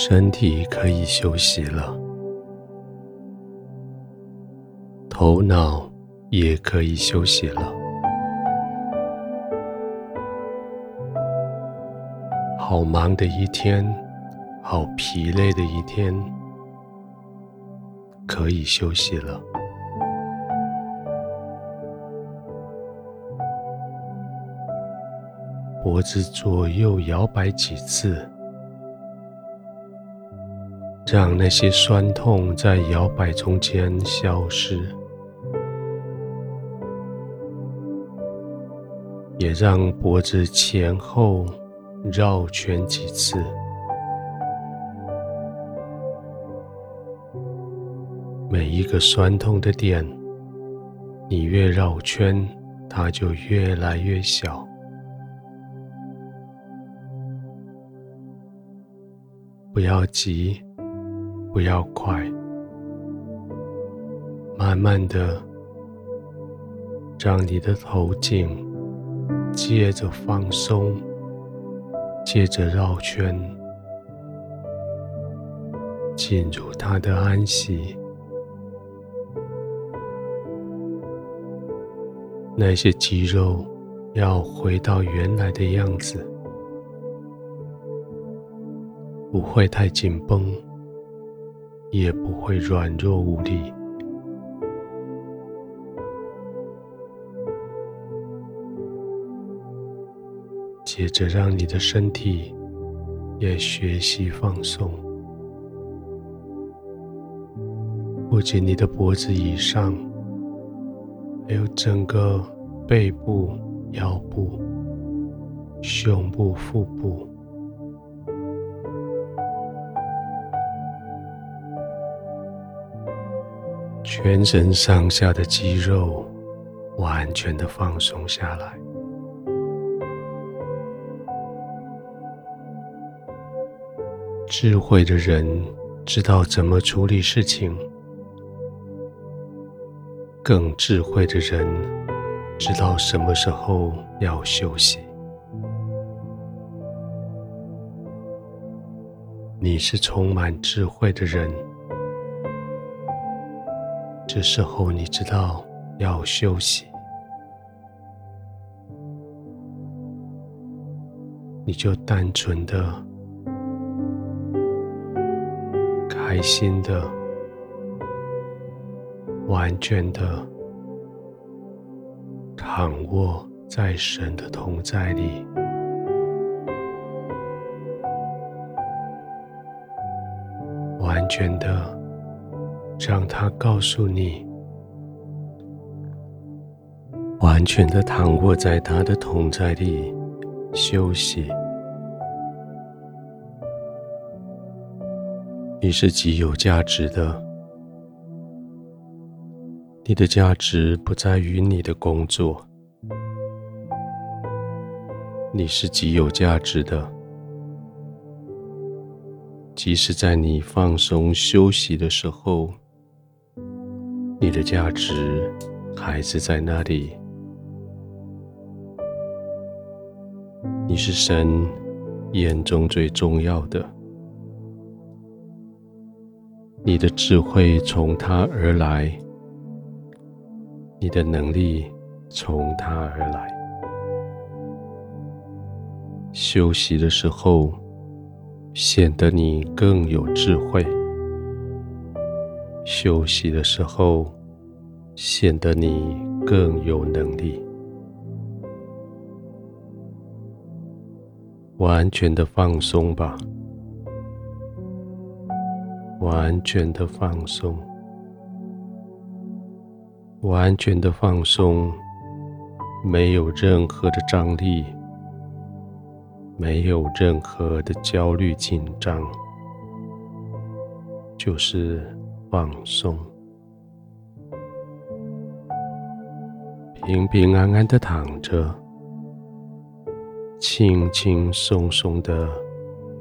身体可以休息了，头脑也可以休息了。好忙的一天，好疲累的一天，可以休息了。脖子左右摇摆几次，让那些酸痛在摇摆中间消失，也让脖子前后绕圈几次。每一个酸痛的点，你越绕圈，它就越来越小。不要急，不要快，慢慢的，让你的头颈接着放松，接着绕圈，进入它的安息。那些肌肉要回到原来的样子。不会太紧绷，也不会软弱无力。接着，让你的身体也学习放松，不仅你的脖子以上，还有整个背部、腰部、胸部、腹部。全身上下的肌肉完全的放松下来。智慧的人知道怎么处理事情，更智慧的人知道什么时候要休息。你是充满智慧的人。这时候你知道要休息，你就单纯的、开心的、完全的躺卧在神的同在里，完全的。让他告诉你，完全的躺卧在他的同在里休息。你是极有价值的，你的价值不在于你的工作，你是极有价值的。即使在你放松休息的时候。你的价值还是在那里。你是神眼中最重要的。你的智慧从他而来，你的能力从他而来。休息的时候，显得你更有智慧。休息的时候，显得你更有能力。完全的放松吧，完全的放松，完全的放松，没有任何的张力，没有任何的焦虑紧张，就是。放松，平平安安的躺着，轻轻松松的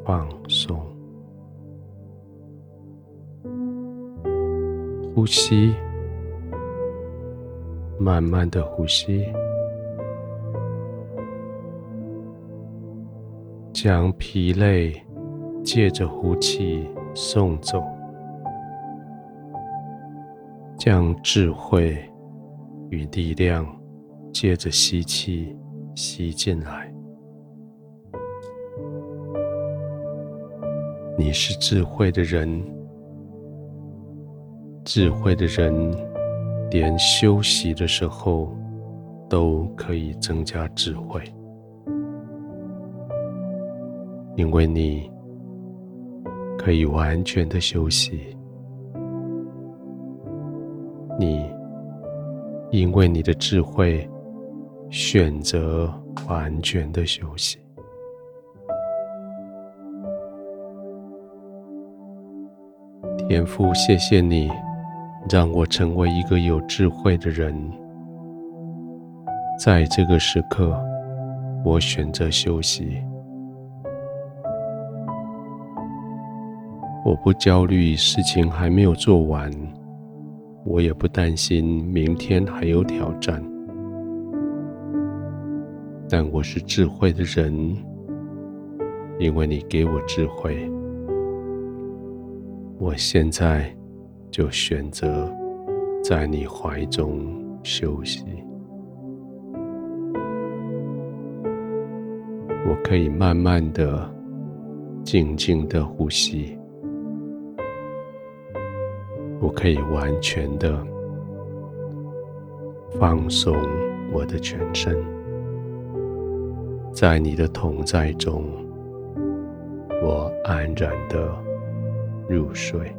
放松，呼吸，慢慢的呼吸，将疲累借着呼气送走，将智慧与力量借着吸气吸进来。你是智慧的人，智慧的人连休息的时候都可以增加智慧。因为你可以完全的休息，你因为你的智慧选择完全的休息。天父，谢谢你让我成为一个有智慧的人，在这个时刻，我选择休息。我不焦虑，事情还没有做完，我也不担心明天还有挑战。但我是智慧的人，因为你给我智慧，我现在就选择在你怀中休息。我可以慢慢的、静静的呼吸。我可以完全的放松我的全身，在你的同在中，我安然的入睡。